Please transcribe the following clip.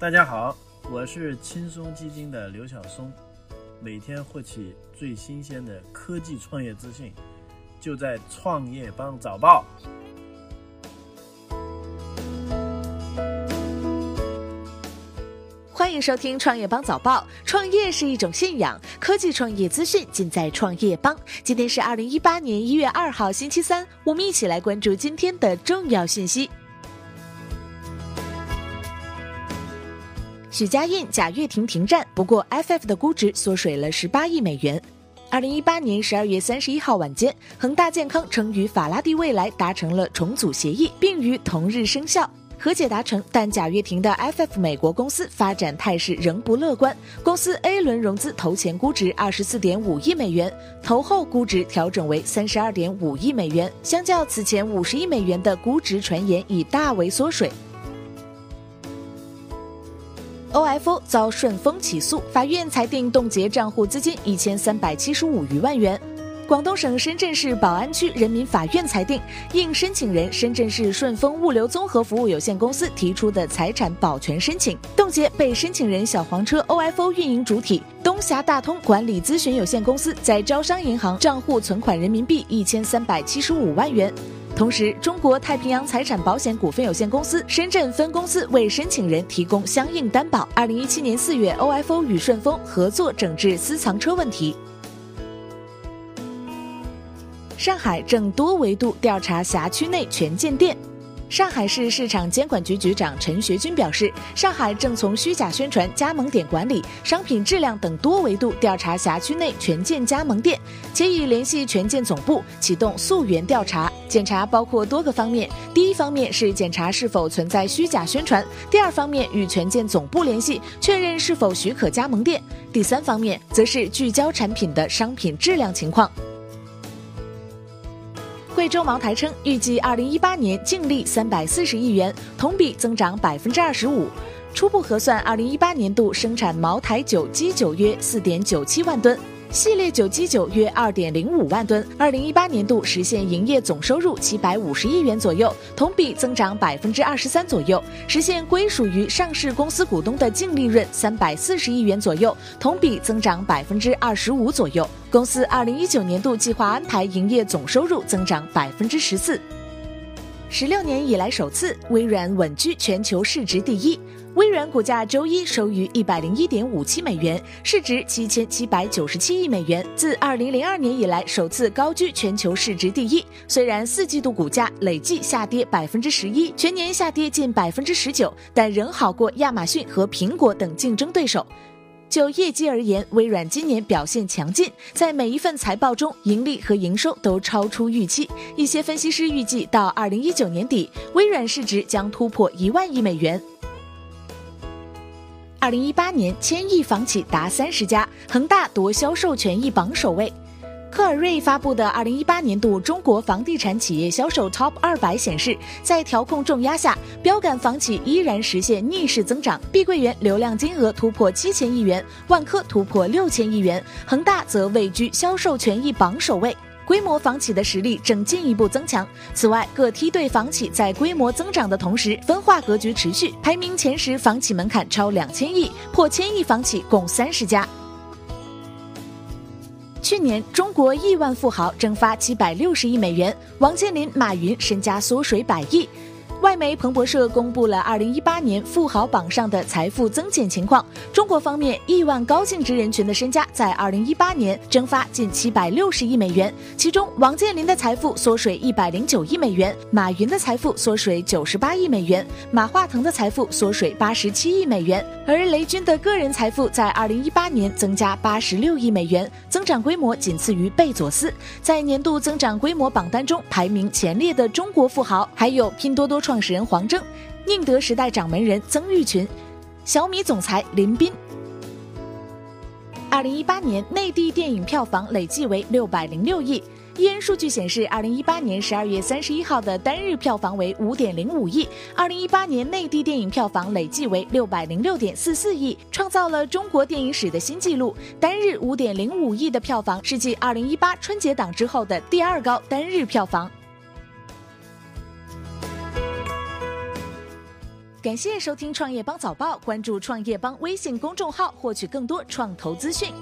大家好，我是轻松基金的刘晓松，每天获取最新鲜的科技创业资讯，就在创业邦早报。欢迎收听创业邦早报。创业是一种信仰，科技创业资讯尽在创业邦。今天是二零一八年一月二号，星期三，我们一起来关注今天的重要信息。许家印、贾跃亭停战，不过 FF 的估值缩水了十八亿美元。二零一八年十二月三十一号晚间，恒大健康称与法拉第未来达成了重组协议，并于同日生效。和解达成，但贾跃亭的 FF 美国公司发展态势仍不乐观。公司 A 轮融资投前估值二十四点五亿美元，投后估值调整为三十二点五亿美元，相较此前五十亿美元的估值传言已大为缩水。OFO 遭顺丰起诉，法院裁定冻结账户资金一千三百七十五余万元。广东省深圳市宝安区人民法院裁定，应申请人深圳市顺丰物流综合服务有限公司提出的财产保全申请，冻结被申请人小黄车 OFO 运营主体东峡大通管理咨询有限公司在招商银行账户存款人民币一千三百七十五万元。同时，中国太平洋财产保险股份有限公司深圳分公司为申请人提供相应担保。二零一七年四月，OFO 与顺丰合作整治私藏车问题。上海正多维度调查辖区内权健店。上海市市场监管局局长陈学军表示，上海正从虚假宣传、加盟点管理、商品质量等多维度调查辖区内权健加盟店，且已联系权健总部启动溯源调查。检查包括多个方面：第一方面是检查是否存在虚假宣传；第二方面与权健总部联系，确认是否许可加盟店；第三方面则是聚焦产品的商品质量情况。贵州茅台称，预计二零一八年净利三百四十亿元，同比增长百分之二十五。初步核算，二零一八年度生产茅台酒基酒约四点九七万吨。系列酒基酒约二点零五万吨，二零一八年度实现营业总收入七百五十亿元左右，同比增长百分之二十三左右，实现归属于上市公司股东的净利润三百四十亿元左右，同比增长百分之二十五左右。公司二零一九年度计划安排营业总收入增长百分之十四。十六年以来首次，微软稳居全球市值第一。微软股价周一收于一百零一点五七美元，市值七千七百九十七亿美元，自二零零二年以来首次高居全球市值第一。虽然四季度股价累计下跌百分之十一，全年下跌近百分之十九，但仍好过亚马逊和苹果等竞争对手。就业绩而言，微软今年表现强劲，在每一份财报中，盈利和营收都超出预期。一些分析师预计，到二零一九年底，微软市值将突破一万亿美元。二零一八年，千亿房企达三十家，恒大夺销售权益榜首位。科尔瑞发布的二零一八年度中国房地产企业销售 TOP 二百显示，在调控重压下，标杆房企依然实现逆势增长。碧桂园流量金额突破七千亿元，万科突破六千亿元，恒大则位居销售权益榜首位。规模房企的实力正进一步增强。此外，各梯队房企在规模增长的同时，分化格局持续，排名前十房企门槛超两千亿，破千亿房企共三十家。去年，中国亿万富豪蒸发七百六十亿美元，王健林、马云身家缩水百亿。外媒彭博社公布了二零一八年富豪榜上的财富增减情况。中国方面，亿万高净值人群的身家在二零一八年蒸发近七百六十亿美元，其中王健林的财富缩水一百零九亿美元，马云的财富缩水九十八亿美元，马化腾的财富缩水八十七亿美元，而雷军的个人财富在二零一八年增加八十六亿美元，增长规模仅次于贝佐斯。在年度增长规模榜单中排名前列的中国富豪，还有拼多多。创始人黄峥、宁德时代掌门人曾毓群、小米总裁林斌。二零一八年内地电影票房累计为六百零六亿。易恩数据显示，二零一八年十二月三十一号的单日票房为五点零五亿。二零一八年内地电影票房累计为六百零六点四四亿，创造了中国电影史的新纪录。单日五点零五亿的票房是继二零一八春节档之后的第二高单日票房。感谢收听创业邦早报，关注创业邦微信公众号，获取更多创投资讯。